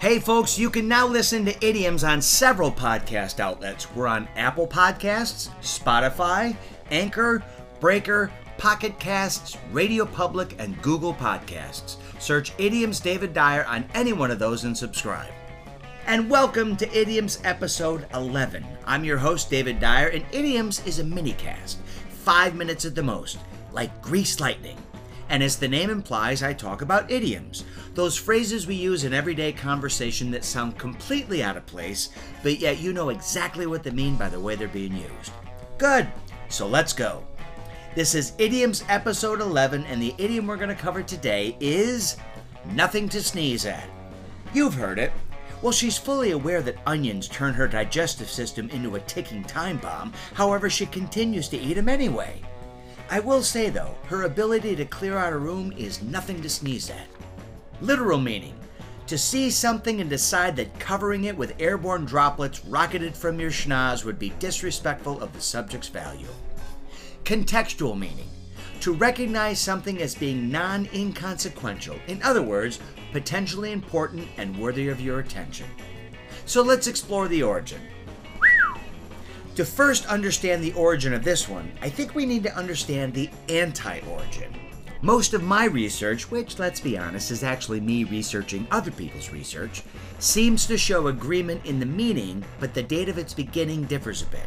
Hey, folks, you can now listen to idioms on several podcast outlets. We're on Apple Podcasts, Spotify, Anchor, Breaker, Pocket Casts, Radio Public, and Google Podcasts. Search Idioms David Dyer on any one of those and subscribe. And welcome to Idioms episode 11. I'm your host, David Dyer, and Idioms is a mini cast, five minutes at the most, like grease lightning. And as the name implies, I talk about idioms, those phrases we use in everyday conversation that sound completely out of place, but yet you know exactly what they mean by the way they're being used. Good, so let's go. This is Idioms episode 11, and the idiom we're going to cover today is nothing to sneeze at. You've heard it. Well, she's fully aware that onions turn her digestive system into a ticking time bomb, however, she continues to eat them anyway. I will say, though, her ability to clear out a room is nothing to sneeze at. Literal meaning to see something and decide that covering it with airborne droplets rocketed from your schnoz would be disrespectful of the subject's value. Contextual meaning to recognize something as being non inconsequential, in other words, potentially important and worthy of your attention. So let's explore the origin. To first understand the origin of this one, I think we need to understand the anti origin. Most of my research, which let's be honest is actually me researching other people's research, seems to show agreement in the meaning, but the date of its beginning differs a bit.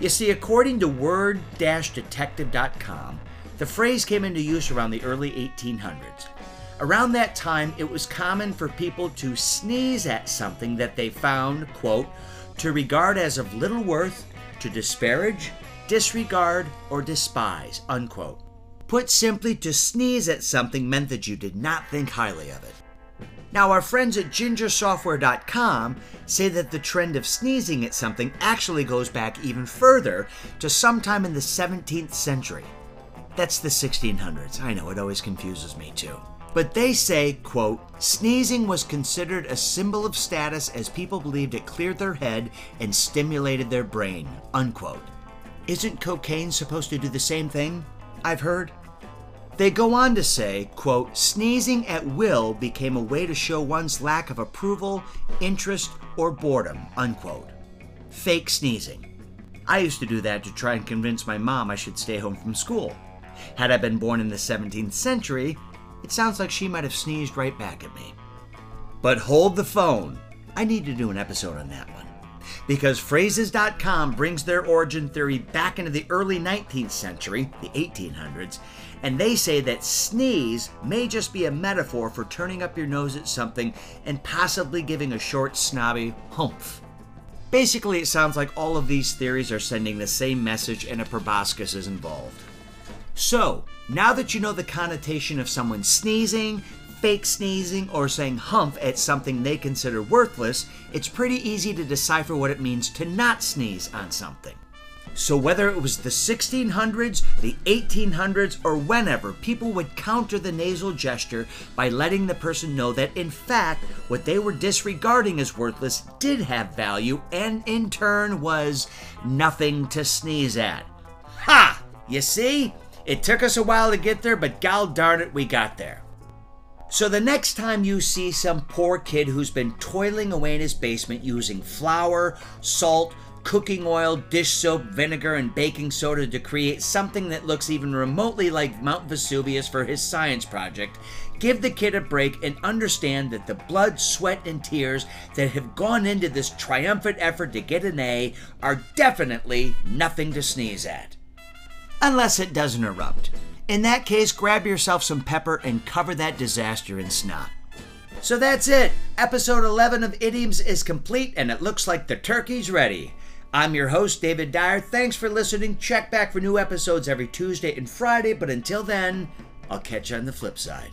You see, according to word detective.com, the phrase came into use around the early 1800s. Around that time, it was common for people to sneeze at something that they found, quote, to regard as of little worth, to disparage, disregard, or despise, unquote. Put simply, to sneeze at something meant that you did not think highly of it. Now, our friends at gingersoftware.com say that the trend of sneezing at something actually goes back even further to sometime in the 17th century. That's the 1600s. I know, it always confuses me too. But they say, quote, sneezing was considered a symbol of status as people believed it cleared their head and stimulated their brain, unquote. Isn't cocaine supposed to do the same thing? I've heard. They go on to say, quote, sneezing at will became a way to show one's lack of approval, interest, or boredom, unquote. Fake sneezing. I used to do that to try and convince my mom I should stay home from school. Had I been born in the 17th century, it sounds like she might have sneezed right back at me. But hold the phone. I need to do an episode on that one. Because Phrases.com brings their origin theory back into the early 19th century, the 1800s, and they say that sneeze may just be a metaphor for turning up your nose at something and possibly giving a short, snobby humph. Basically, it sounds like all of these theories are sending the same message and a proboscis is involved. So, now that you know the connotation of someone sneezing, fake sneezing, or saying humph at something they consider worthless, it's pretty easy to decipher what it means to not sneeze on something. So, whether it was the 1600s, the 1800s, or whenever, people would counter the nasal gesture by letting the person know that, in fact, what they were disregarding as worthless did have value and, in turn, was nothing to sneeze at. Ha! You see? It took us a while to get there, but gal darn it, we got there. So the next time you see some poor kid who's been toiling away in his basement using flour, salt, cooking oil, dish soap, vinegar, and baking soda to create something that looks even remotely like Mount Vesuvius for his science project, give the kid a break and understand that the blood, sweat, and tears that have gone into this triumphant effort to get an A are definitely nothing to sneeze at unless it doesn't erupt. In that case, grab yourself some pepper and cover that disaster in snot. So that's it. Episode 11 of Idioms is complete, and it looks like the turkey's ready. I'm your host, David Dyer. Thanks for listening. Check back for new episodes every Tuesday and Friday, but until then, I'll catch you on the flip side.